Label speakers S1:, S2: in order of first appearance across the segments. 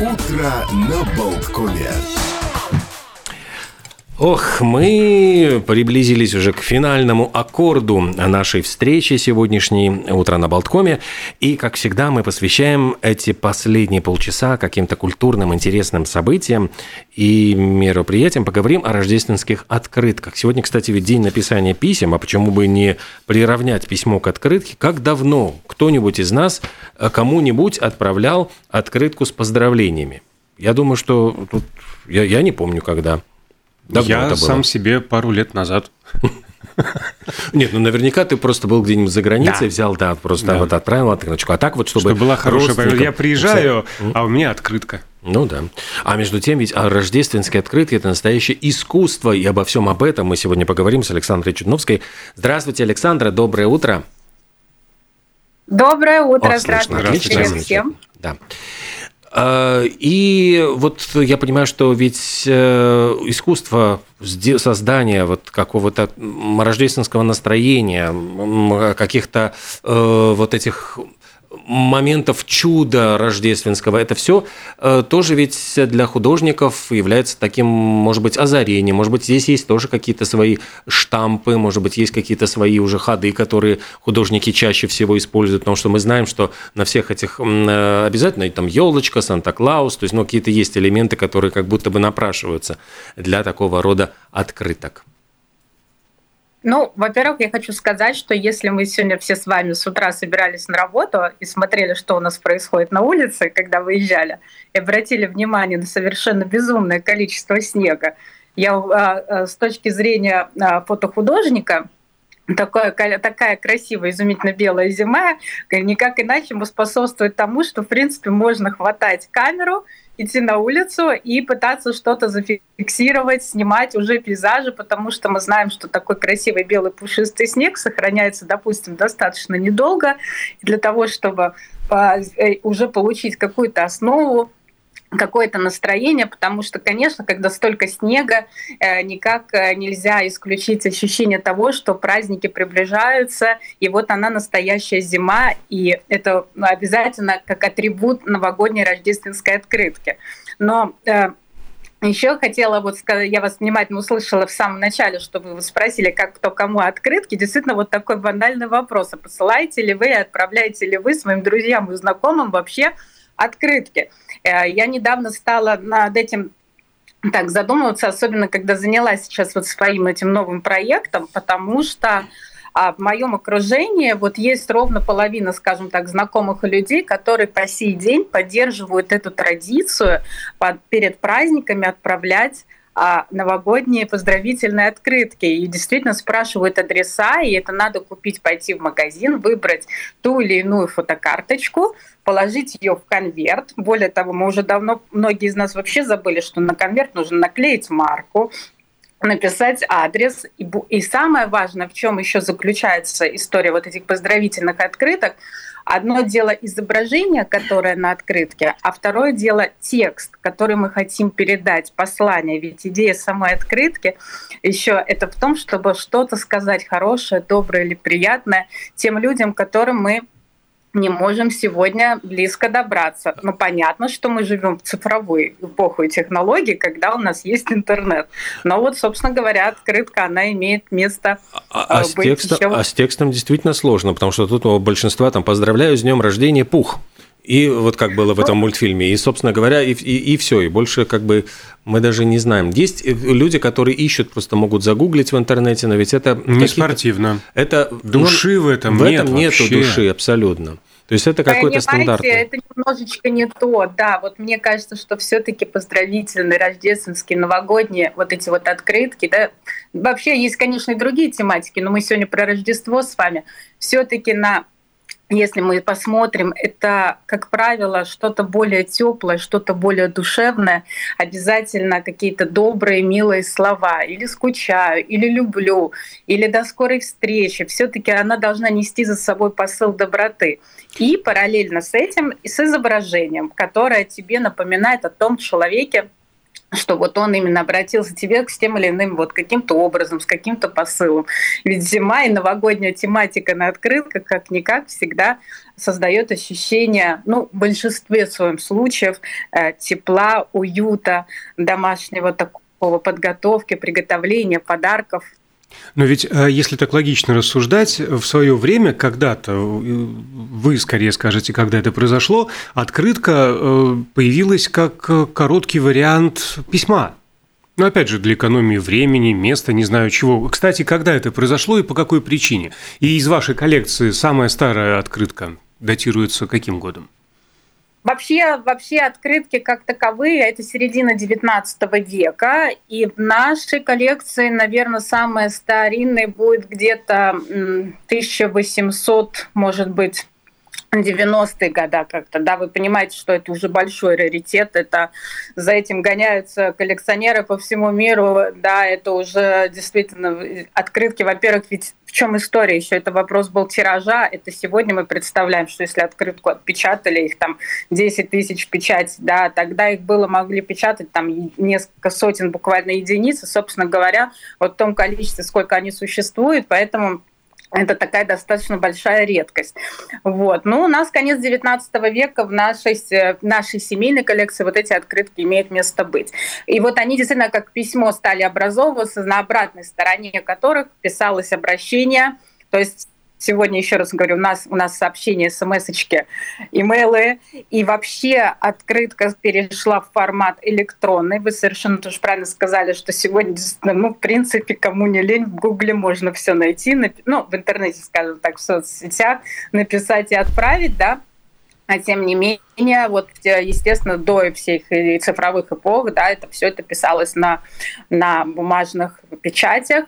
S1: Утро на Болткоме.
S2: Ох, мы приблизились уже к финальному аккорду нашей встречи сегодняшней «Утро на Болткоме». И, как всегда, мы посвящаем эти последние полчаса каким-то культурным, интересным событиям и мероприятиям. Поговорим о рождественских открытках. Сегодня, кстати, ведь день написания писем, а почему бы не приравнять письмо к открытке? Как давно кто-нибудь из нас кому-нибудь отправлял открытку с поздравлениями? Я думаю, что тут... Я, я не помню, когда.
S3: Давно Я сам себе пару лет назад.
S2: Нет, ну наверняка ты просто был где-нибудь за границей, да. взял, да, просто да. вот отправил открыточку. А так вот, чтобы...
S3: Чтобы была хорошая... Я приезжаю, а у меня открытка.
S2: Ну да. А между тем, ведь а рождественские открытки – это настоящее искусство, и обо всем об этом мы сегодня поговорим с Александрой Чудновской. Здравствуйте, Александра, доброе утро.
S4: Доброе утро, О, здравствуйте, здравствуйте всем.
S2: Да. А, и вот я понимаю, что ведь э, искусство создания вот какого-то рождественского настроения, каких-то э, вот этих моментов чуда рождественского, это все э, тоже ведь для художников является таким, может быть, озарением, может быть, здесь есть тоже какие-то свои штампы, может быть, есть какие-то свои уже ходы, которые художники чаще всего используют, потому что мы знаем, что на всех этих э, обязательно там елочка, Санта-Клаус, то есть, ну, какие-то есть элементы, которые как будто бы напрашиваются для такого рода открыток.
S4: Ну, во-первых, я хочу сказать, что если мы сегодня все с вами с утра собирались на работу и смотрели, что у нас происходит на улице, когда выезжали, и обратили внимание на совершенно безумное количество снега, я а, а, с точки зрения а, фотохудожника такая, такая красивая, изумительно белая зима, никак иначе способствует тому, что, в принципе, можно хватать камеру идти на улицу и пытаться что-то зафиксировать, снимать уже пейзажи, потому что мы знаем, что такой красивый белый пушистый снег сохраняется, допустим, достаточно недолго. для того, чтобы а, э, уже получить какую-то основу, какое-то настроение, потому что, конечно, когда столько снега, э, никак э, нельзя исключить ощущение того, что праздники приближаются, и вот она настоящая зима, и это обязательно как атрибут новогодней рождественской открытки. Но э, еще хотела вот сказать, я вас внимательно услышала в самом начале, что вы спросили, как кто кому открытки. Действительно, вот такой банальный вопрос. А посылаете ли вы, отправляете ли вы своим друзьям и знакомым вообще открытки. Э, я недавно стала над этим так задумываться, особенно когда занялась сейчас вот своим этим новым проектом, потому что а в моем окружении вот есть ровно половина, скажем так, знакомых людей, которые по сей день поддерживают эту традицию перед праздниками отправлять а, новогодние поздравительные открытки. И действительно спрашивают адреса, и это надо купить, пойти в магазин, выбрать ту или иную фотокарточку, положить ее в конверт. Более того, мы уже давно, многие из нас вообще забыли, что на конверт нужно наклеить марку, написать адрес. И, и самое важное, в чем еще заключается история вот этих поздравительных открыток, Одно дело изображение, которое на открытке, а второе дело текст, который мы хотим передать, послание. Ведь идея самой открытки еще это в том, чтобы что-то сказать хорошее, доброе или приятное тем людям, которым мы не можем сегодня близко добраться. Но понятно, что мы живем в цифровую эпоху и технологий, когда у нас есть интернет. Но вот, собственно говоря, открытка, она имеет место
S2: а, а, быть с текстом, еще... а с текстом действительно сложно, потому что тут у большинства там «поздравляю с днем рождения, пух». И вот как было в этом мультфильме. И, собственно говоря, и, и, и все. И больше как бы мы даже не знаем. Есть э, люди, которые ищут, просто могут загуглить в интернете, но ведь это...
S3: Не спортивно.
S2: Это,
S3: души ну, в этом
S2: в
S3: нет
S2: этом нету вообще. души абсолютно. То есть это какой-то стандарт.
S4: Это немножечко не то, да. Вот мне кажется, что все-таки поздравительные, рождественские, новогодние вот эти вот открытки, да. Вообще есть, конечно, и другие тематики, но мы сегодня про Рождество с вами. Все-таки на если мы посмотрим, это, как правило, что-то более теплое, что-то более душевное, обязательно какие-то добрые, милые слова, или скучаю, или люблю, или до скорой встречи. Все-таки она должна нести за собой посыл доброты. И параллельно с этим и с изображением, которое тебе напоминает о том человеке, что вот он именно обратился к тебе с тем или иным вот каким-то образом, с каким-то посылом. Ведь зима и новогодняя тематика на открытках как-никак всегда создает ощущение, ну, в большинстве своем случаев, э, тепла, уюта, домашнего такого подготовки, приготовления, подарков –
S3: но ведь, э, если так логично рассуждать, в свое время, когда-то, э, вы скорее скажете, когда это произошло, открытка э, появилась как короткий вариант письма. Но опять же, для экономии времени, места, не знаю чего. Кстати, когда это произошло и по какой причине? И из вашей коллекции самая старая открытка датируется каким годом?
S4: Вообще, вообще открытки как таковые – это середина XIX века, и в нашей коллекции, наверное, самая старинная будет где-то 1800, может быть, 90-е годы как-то, да, вы понимаете, что это уже большой раритет, это за этим гоняются коллекционеры по всему миру, да, это уже действительно открытки, во-первых, ведь в чем история еще? Это вопрос был тиража. Это сегодня мы представляем, что если открытку отпечатали, их там 10 тысяч печать, да, тогда их было могли печатать там несколько сотен, буквально единиц. И, собственно говоря, вот в том количестве, сколько они существуют, поэтому это такая достаточно большая редкость. Вот. Ну, у нас конец 19 века в нашей, в нашей семейной коллекции вот эти открытки имеют место быть. И вот они действительно как письмо стали образовываться, на обратной стороне которых писалось обращение, то есть Сегодня, еще раз говорю, у нас, у нас сообщения, смс-очки, имейлы. И вообще открытка перешла в формат электронный. Вы совершенно тоже правильно сказали, что сегодня, ну, в принципе, кому не лень, в Гугле можно все найти. Ну, в интернете, скажем так, в соцсетях написать и отправить, да. А тем не менее, вот, естественно, до всех цифровых эпох, да, это все это писалось на, на бумажных печатях.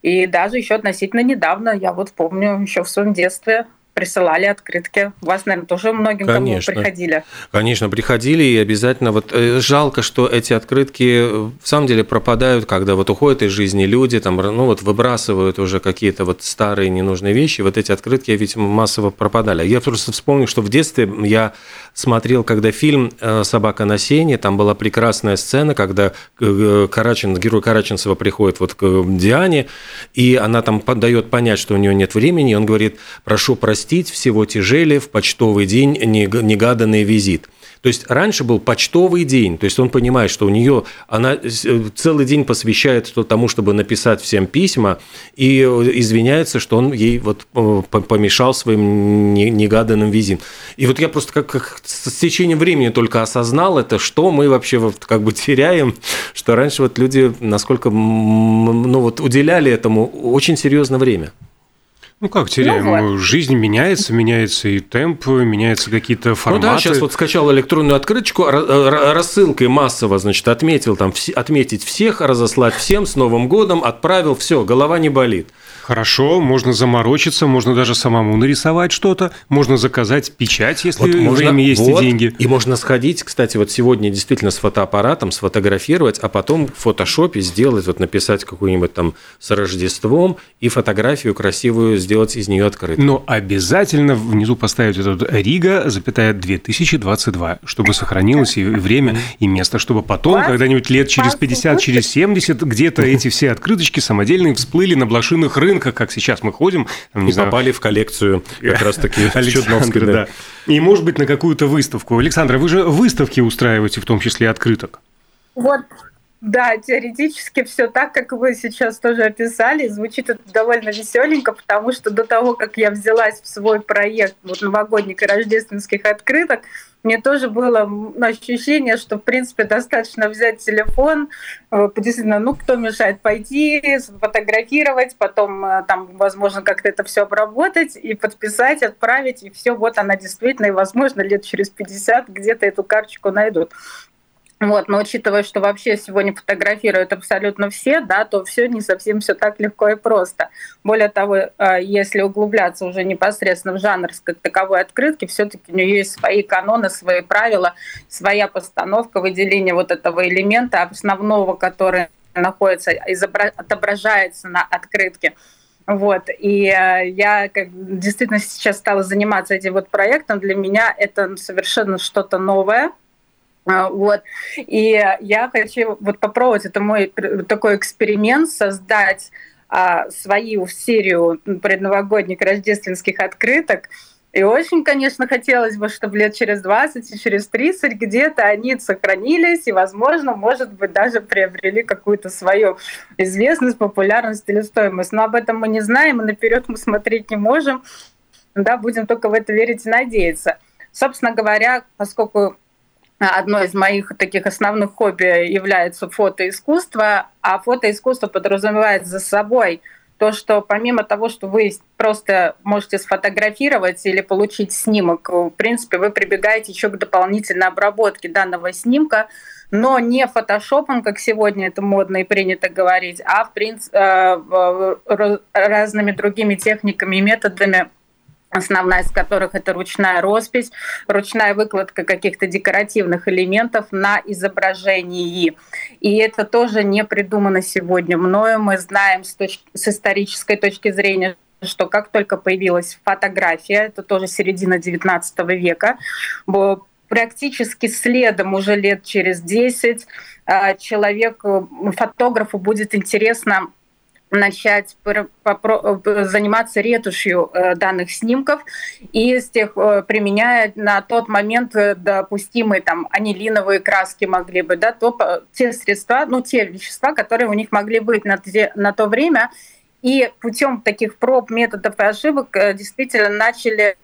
S4: И даже еще относительно недавно, я вот помню, еще в своем детстве присылали открытки. У вас, наверное, тоже многим Конечно. приходили.
S2: Конечно, приходили, и обязательно вот э, жалко, что эти открытки э, в самом деле пропадают, когда вот уходят из жизни люди, там, ну вот выбрасывают уже какие-то вот старые ненужные вещи. Вот эти открытки ведь массово пропадали. Я просто вспомнил, что в детстве я смотрел, когда фильм э, «Собака на сене», там была прекрасная сцена, когда Карачин, герой Караченцева приходит вот к Диане, и она там дает понять, что у нее нет времени, и он говорит, прошу простить, простить всего тяжели в почтовый день негаданный визит. То есть раньше был почтовый день, то есть он понимает, что у нее она э, целый день посвящает тому, чтобы написать всем письма, и извиняется, что он ей вот э, помешал своим негаданным визитом. И вот я просто как, как с течением времени только осознал это, что мы вообще вот как бы теряем, что раньше вот люди насколько ну вот уделяли этому очень серьезное время.
S3: Ну как теряем? Ну, вот. Жизнь меняется, меняется и темп, меняются какие-то форматы. Ну да,
S2: сейчас вот скачал электронную открыточку, рассылкой массово, значит, отметил там, отметить всех, разослать всем с Новым годом, отправил, все, голова не болит.
S3: Хорошо, можно заморочиться, можно даже самому нарисовать что-то, можно заказать печать, если вот можно, время есть вот, и деньги.
S2: И можно сходить, кстати, вот сегодня действительно с фотоаппаратом, сфотографировать, а потом в фотошопе сделать, вот написать какую-нибудь там с Рождеством и фотографию красивую сделать из нее открытой.
S3: Но обязательно внизу поставить этот Рига, запятая 2022, чтобы сохранилось и время, и место, чтобы потом, когда-нибудь лет через 50, через 70, где-то эти все открыточки самодельные всплыли на блошиных рынках, рынка, как сейчас мы ходим.
S2: Там, не и знаю, попали в коллекцию как раз-таки
S3: Чудновской. Да. И, может быть, на какую-то выставку. Александра, вы же выставки устраиваете, в том числе открыток.
S4: Вот да, теоретически все так, как вы сейчас тоже описали. Звучит это довольно веселенько, потому что до того, как я взялась в свой проект вот, новогодних и рождественских открыток, мне тоже было ощущение, что, в принципе, достаточно взять телефон, э, действительно, ну, кто мешает пойти, сфотографировать, потом э, там, возможно, как-то это все обработать и подписать, отправить, и все, вот она действительно, и, возможно, лет через 50 где-то эту карточку найдут. Вот, но учитывая, что вообще сегодня фотографируют абсолютно все, да, то все не совсем все так легко и просто. Более того, э, если углубляться уже непосредственно в жанр как таковой открытки, все-таки у нее есть свои каноны, свои правила, своя постановка, выделение вот этого элемента основного, который находится, отображается на открытке. Вот. И э, я как, действительно сейчас стала заниматься этим вот проектом. Для меня это совершенно что-то новое – вот. И я хочу вот попробовать, это мой такой эксперимент, создать а, свою серию предновогодних рождественских открыток. И очень, конечно, хотелось бы, чтобы лет через 20 и через 30 где-то они сохранились и, возможно, может быть, даже приобрели какую-то свою известность, популярность или стоимость. Но об этом мы не знаем, и наперед мы смотреть не можем. Да, будем только в это верить и надеяться. Собственно говоря, поскольку одно из моих таких основных хобби является фотоискусство, а фотоискусство подразумевает за собой то, что помимо того, что вы просто можете сфотографировать или получить снимок, в принципе, вы прибегаете еще к дополнительной обработке данного снимка, но не фотошопом, как сегодня это модно и принято говорить, а в принципе э, разными другими техниками и методами основная из которых это ручная роспись, ручная выкладка каких-то декоративных элементов на изображении. И это тоже не придумано сегодня мною. Мы знаем с, точки, с исторической точки зрения, что как только появилась фотография, это тоже середина XIX века, практически следом уже лет через 10 а, человеку, фотографу будет интересно начать заниматься ретушью э, данных снимков и с тех э, применяя на тот момент э, допустимые там анилиновые краски могли бы, да, то те средства, ну те вещества, которые у них могли быть на, те, на то время, и путем таких проб, методов и ошибок действительно начали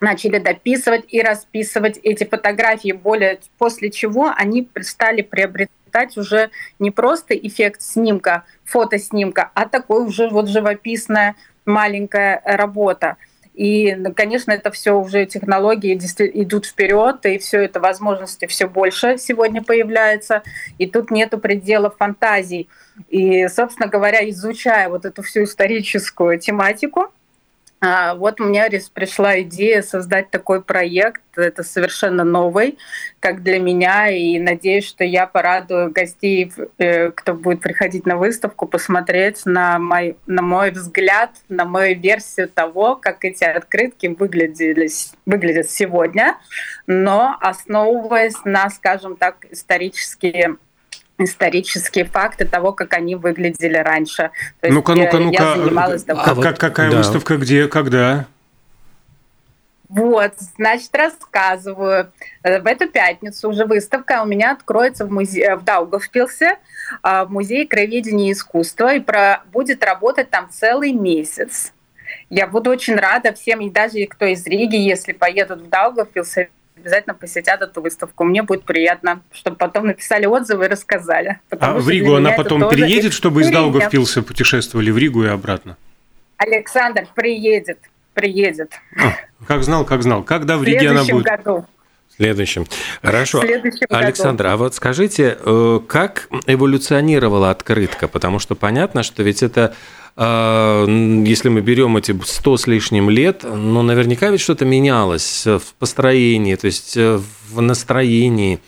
S4: начали дописывать и расписывать эти фотографии, более после чего они стали приобретать приобретать уже не просто эффект снимка, фотоснимка, а такой уже вот живописная маленькая работа. И, конечно, это все уже технологии идут вперед, и все это возможности все больше сегодня появляется, и тут нету предела фантазий. И, собственно говоря, изучая вот эту всю историческую тематику, вот у меня пришла идея создать такой проект. Это совершенно новый, как для меня, и надеюсь, что я порадую гостей, э, кто будет приходить на выставку, посмотреть на мой, на мой взгляд, на мою версию того, как эти открытки выглядели, выглядят сегодня, но основываясь на, скажем так, исторические исторические факты того, как они выглядели раньше.
S3: Ну-ка, ну-ка, ну-ка. А вот, какая да. выставка, где, когда?
S4: Вот, значит, рассказываю. В эту пятницу уже выставка у меня откроется в, музее, в Даугавпилсе, в Музее краеведения и искусства, и про, будет работать там целый месяц. Я буду очень рада всем, и даже кто из Риги, если поедут в Даугавпилс, обязательно посетят эту выставку. Мне будет приятно, чтобы потом написали отзывы и рассказали.
S3: А в Ригу она потом приедет, чтобы из Даугавпилса путешествовали в Ригу и обратно?
S4: Александр приедет, приедет.
S3: А, как знал, как знал. Когда в Риге она будет?
S2: году. Следующем. Хорошо. Следующем Александр, году. а вот скажите, э, как эволюционировала открытка? Потому что понятно, что ведь это если мы берем эти 100 с лишним лет, ну, наверняка ведь что-то менялось в построении, то есть э, в настроении.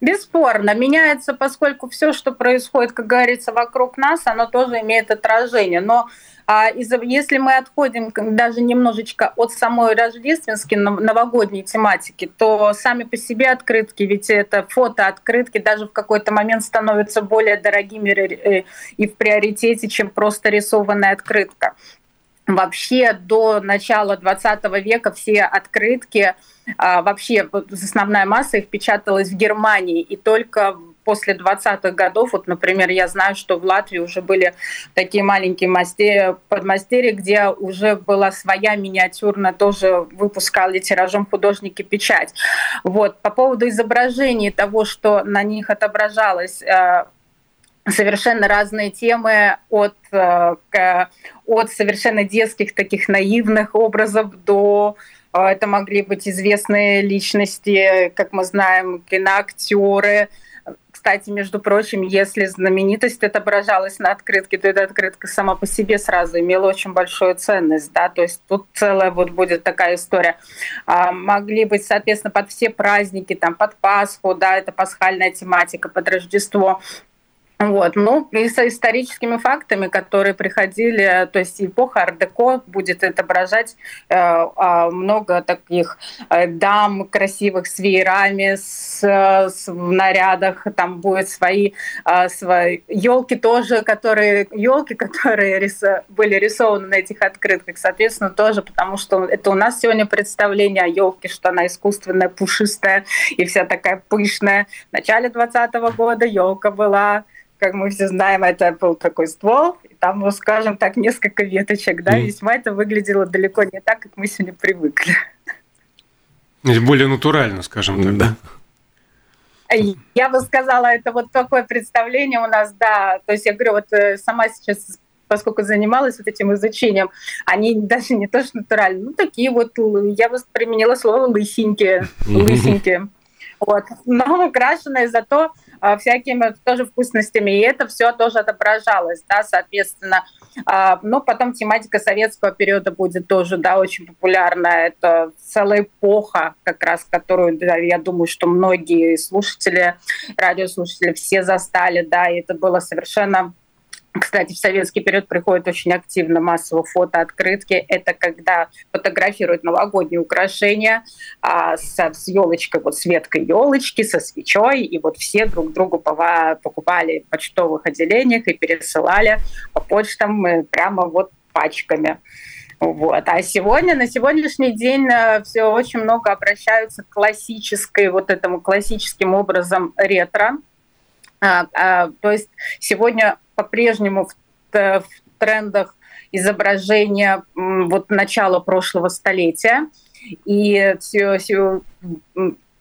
S4: Бесспорно, меняется, поскольку все, что происходит, как говорится, вокруг нас, оно тоже имеет отражение. Но а если мы отходим даже немножечко от самой рождественской новогодней тематики, то сами по себе открытки, ведь это фото-открытки даже в какой-то момент становятся более дорогими э, и в приоритете, чем просто рисованная открытка. Вообще до начала 20 века все открытки, а, вообще основная масса их печаталась в Германии, и только после 20-х годов, вот, например, я знаю, что в Латвии уже были такие маленькие мастерии, подмастерья, где уже была своя миниатюрная, тоже выпускали тиражом художники печать. Вот. По поводу изображений того, что на них отображалось, э, совершенно разные темы от, э, от совершенно детских таких наивных образов до э, это могли быть известные личности, как мы знаем, киноактеры, кстати, между прочим, если знаменитость отображалась на открытке, то эта открытка сама по себе сразу имела очень большую ценность. Да? То есть тут целая вот будет такая история. А, могли быть, соответственно, под все праздники, там, под Пасху, да, это пасхальная тематика, под Рождество Вот, ну, и с историческими фактами, которые приходили, то есть эпоха ар-деко будет отображать э, а, много таких э, дам красивых с веерами, с, с, в нарядах, там будут свои, э, свои елки тоже, которые елки, которые рис, были рисованы на этих открытках, соответственно, тоже, потому что это у нас сегодня представление о елке, что она искусственная, пушистая и вся такая пышная. В начале 20 года елка была как мы все знаем, это был такой ствол, и там, ну, скажем так, несколько веточек, да, mm. весьма это выглядело далеко не так, как мы сегодня привыкли.
S3: Более натурально, скажем так. Да.
S4: Я бы сказала, это вот такое представление у нас, да. То есть я говорю, вот э, сама сейчас поскольку занималась вот этим изучением, они даже не то что натуральные, ну такие вот, я бы применила слово лысенькие, лысенькие. Вот. Но украшенные зато а, всякими тоже вкусностями. И это все тоже отображалось, да, соответственно. А, но потом тематика советского периода будет тоже, да, очень популярна. Это целая эпоха, как раз, которую, да, я думаю, что многие слушатели, радиослушатели все застали, да, и это было совершенно кстати, в советский период приходит очень активно массово фото открытки. Это когда фотографируют новогодние украшения а, с, с елочкой, вот с веткой елочки, со свечой, и вот все друг другу покупали в почтовых отделениях и пересылали по почтам э, прямо вот пачками. Вот. А сегодня, на сегодняшний день э, все очень много обращаются к классической, вот этому классическим образом ретро. А, а, то есть сегодня по-прежнему в, в трендах изображения вот начала прошлого столетия. И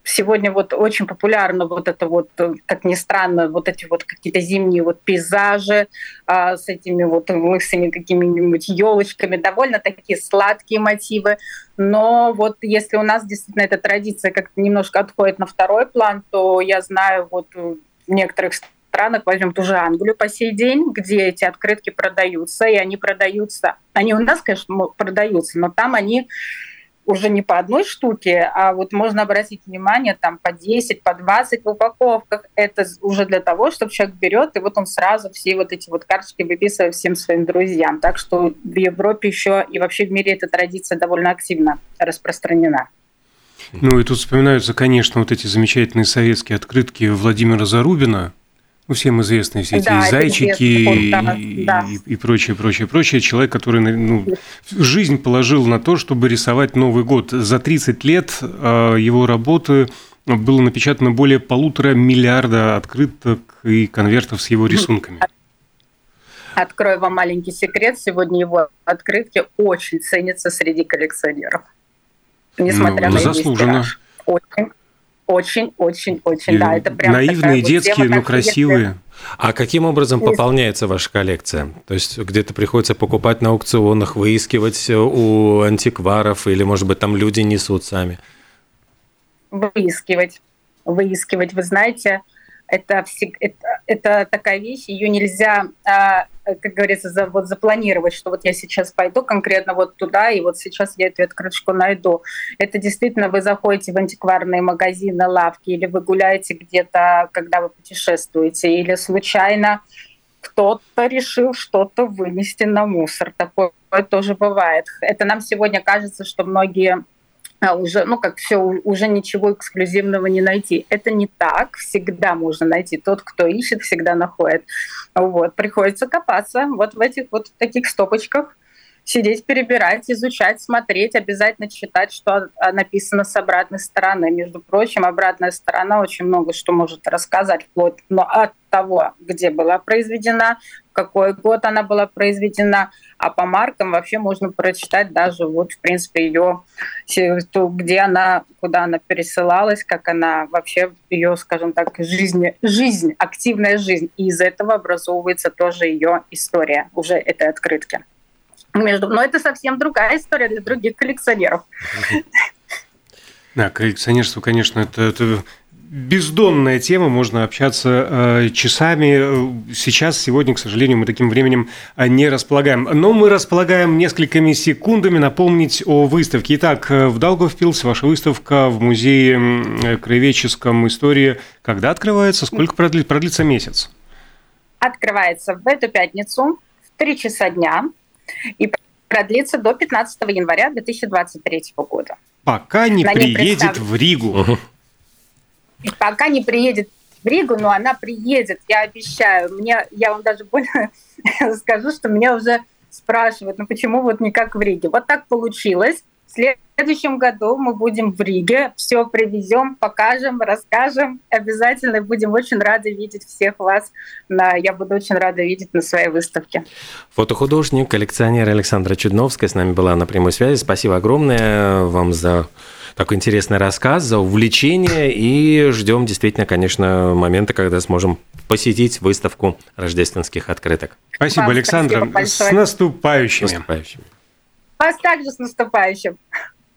S4: сегодня вот очень популярно вот это вот, как ни странно, вот эти вот какие-то зимние вот пейзажи а, с этими вот лысыми какими-нибудь елочками, довольно такие сладкие мотивы. Но вот если у нас действительно эта традиция как-то немножко отходит на второй план, то я знаю вот в некоторых странах, возьмем ту же Англию по сей день, где эти открытки продаются, и они продаются. Они у нас, конечно, продаются, но там они уже не по одной штуке, а вот можно обратить внимание там по 10, по 20 в упаковках. Это уже для того, чтобы человек берет, и вот он сразу все вот эти вот карточки выписывает всем своим друзьям. Так что в Европе еще и вообще в мире эта традиция довольно активно распространена.
S3: Ну и тут вспоминаются, конечно, вот эти замечательные советские открытки Владимира Зарубина, ну, всем известные все эти да, зайчики да, и, да. И, и прочее, прочее, прочее. Человек, который ну, жизнь положил на то, чтобы рисовать Новый год. За 30 лет а, его работы было напечатано более полутора миллиарда открыток и конвертов с его рисунками.
S4: Открою вам маленький секрет. Сегодня его открытки очень ценятся среди коллекционеров.
S3: Несмотря ну, на заслуженно.
S4: Очень очень, очень, очень, да, это
S3: прям наивные, детские, тема, но красивые.
S2: А каким образом пополняется ваша коллекция? То есть где-то приходится покупать на аукционах, выискивать у антикваров, или, может быть, там люди несут сами?
S4: Выискивать, выискивать. Вы знаете, это, это, это такая вещь, ее нельзя, а, как говорится, за, вот запланировать, что вот я сейчас пойду конкретно вот туда, и вот сейчас я эту открыточку найду. Это действительно вы заходите в антикварные магазины, лавки, или вы гуляете где-то, когда вы путешествуете, или случайно кто-то решил что-то вынести на мусор. Такое тоже бывает. Это нам сегодня кажется, что многие уже, ну, как все, уже ничего эксклюзивного не найти. Это не так, всегда можно найти. Тот, кто ищет, всегда находит. Вот, приходится копаться вот в этих вот таких стопочках, сидеть, перебирать, изучать, смотреть, обязательно читать, что написано с обратной стороны. Между прочим, обратная сторона очень много что может рассказать, вплоть но от того, где была произведена, какой год она была произведена, а по маркам вообще можно прочитать даже вот, в принципе, ее, где она, куда она пересылалась, как она вообще, ее, скажем так, жизнь, жизнь, активная жизнь. И из этого образовывается тоже ее история уже этой открытки между... Но это совсем другая история для других коллекционеров.
S3: Да, коллекционерство, конечно, это, это бездонная тема, можно общаться э, часами. Сейчас, сегодня, к сожалению, мы таким временем э, не располагаем. Но мы располагаем несколькими секундами напомнить о выставке. Итак, э, в Даугавпилсе ваша выставка в Музее краеведческом истории когда открывается? Сколько продлится, продлится месяц?
S4: открывается в эту пятницу в 3 часа дня и продлится до 15 января 2023 года.
S3: Пока не На приедет в Ригу.
S4: Пока не приедет в Ригу, но она приедет, я обещаю. Мне, я вам даже больше скажу, что меня уже спрашивают, ну почему вот никак в Риге. Вот так получилось. В следующем году мы будем в Риге, все привезем, покажем, расскажем. Обязательно будем очень рады видеть всех вас. На, я буду очень рада видеть на своей выставке.
S2: Фотохудожник, коллекционер Александра Чудновская с нами была на прямой связи. Спасибо огромное вам за такой интересный рассказ, за увлечение. И ждем действительно, конечно, момента, когда сможем посетить выставку рождественских открыток.
S3: Спасибо, Александра. Спасибо с наступающими. С
S2: наступающими.
S4: Вас также с наступающим.